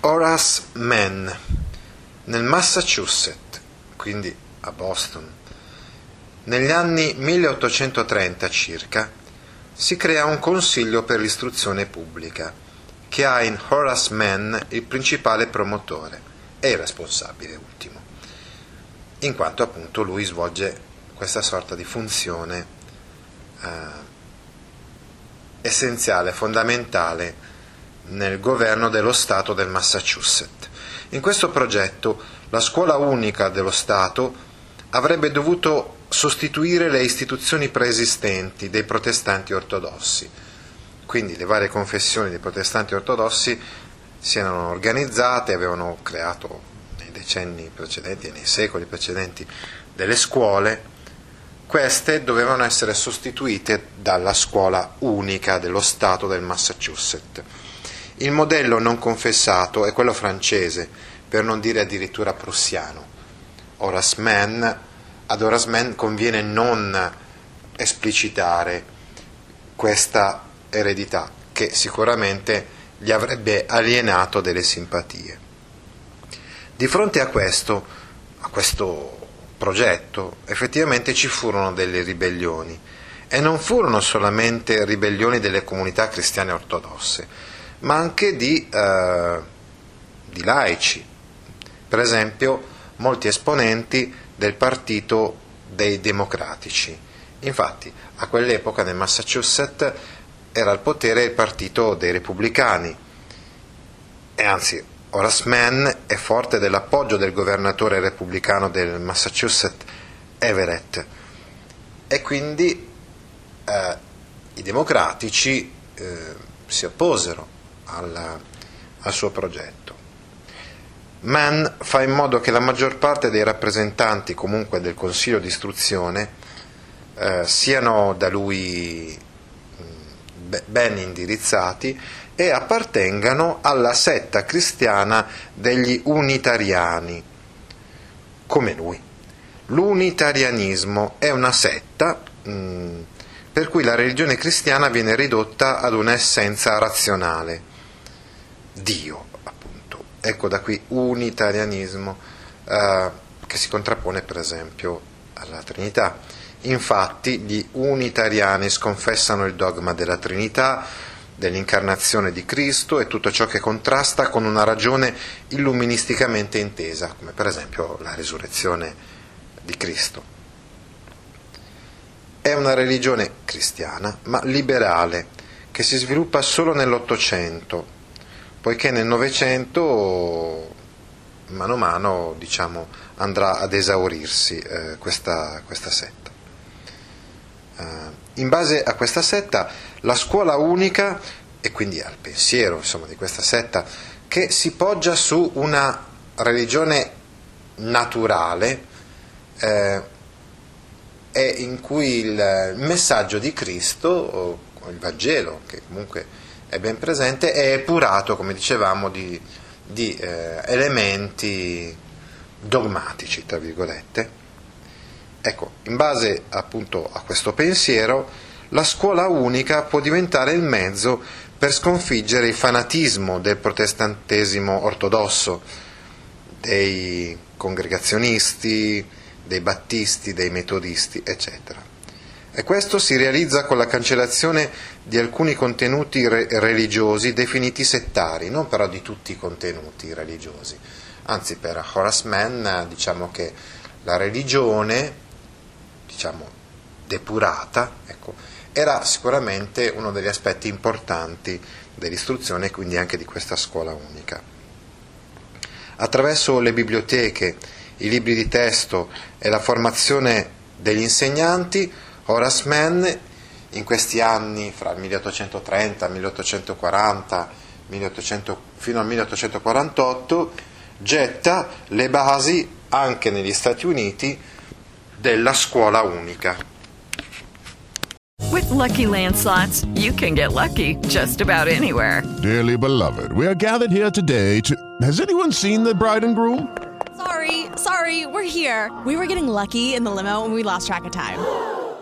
Horace Mann nel Massachusetts, quindi a Boston. Negli anni 1830 circa si crea un consiglio per l'istruzione pubblica che ha in Horace Mann il principale promotore e il responsabile ultimo, in quanto appunto lui svolge questa sorta di funzione eh, essenziale, fondamentale nel governo dello Stato del Massachusetts. In questo progetto la scuola unica dello Stato avrebbe dovuto sostituire le istituzioni preesistenti dei protestanti ortodossi. Quindi le varie confessioni dei protestanti ortodossi si erano organizzate, avevano creato nei decenni precedenti e nei secoli precedenti delle scuole, queste dovevano essere sostituite dalla scuola unica dello Stato del Massachusetts. Il modello non confessato è quello francese, per non dire addirittura prussiano. Horace Mann ad Horace Mann conviene non esplicitare questa eredità che sicuramente gli avrebbe alienato delle simpatie. Di fronte a questo, a questo progetto, effettivamente ci furono delle ribellioni e non furono solamente ribellioni delle comunità cristiane ortodosse, ma anche di, eh, di laici. Per esempio, molti esponenti del partito dei democratici. Infatti, a quell'epoca nel Massachusetts era al potere il partito dei repubblicani e anzi Horace Mann è forte dell'appoggio del governatore repubblicano del Massachusetts Everett e quindi eh, i democratici eh, si opposero alla, al suo progetto. Mann fa in modo che la maggior parte dei rappresentanti comunque del Consiglio di istruzione eh, siano da lui mh, ben indirizzati e appartengano alla setta cristiana degli unitariani, come lui. L'unitarianismo è una setta mh, per cui la religione cristiana viene ridotta ad un'essenza razionale, Dio Ecco da qui unitarianismo eh, che si contrappone per esempio alla Trinità. Infatti gli unitariani sconfessano il dogma della Trinità, dell'incarnazione di Cristo e tutto ciò che contrasta con una ragione illuministicamente intesa, come per esempio la risurrezione di Cristo. È una religione cristiana, ma liberale, che si sviluppa solo nell'Ottocento poiché nel Novecento mano a mano diciamo, andrà ad esaurirsi eh, questa, questa, setta. Eh, in base a questa setta, la scuola unica, e quindi al pensiero insomma, di questa setta, che si poggia su una religione naturale, eh, e in cui il messaggio di Cristo, o il Vangelo, che comunque è ben presente è epurato, come dicevamo, di, di eh, elementi dogmatici, tra virgolette. Ecco, in base appunto a questo pensiero, la scuola unica può diventare il mezzo per sconfiggere il fanatismo del protestantesimo ortodosso, dei congregazionisti, dei battisti, dei metodisti, eccetera. E questo si realizza con la cancellazione di alcuni contenuti re- religiosi definiti settari, non però di tutti i contenuti religiosi. Anzi, per Horace Mann diciamo che la religione, diciamo, depurata, ecco, era sicuramente uno degli aspetti importanti dell'istruzione e quindi anche di questa scuola unica. Attraverso le biblioteche, i libri di testo e la formazione degli insegnanti, Horace Mann in questi anni, fra il 1830 e il 1840, 1800 fino al 1848, getta le basi anche negli Stati Uniti della scuola unica. With Lucky Land slots, you can get lucky just about anywhere. Dearly beloved, we are gathered here today to. Has anyone seen the bride and groom? Sorry, sorry, we're here. We were getting lucky in the limo and we lost track of time.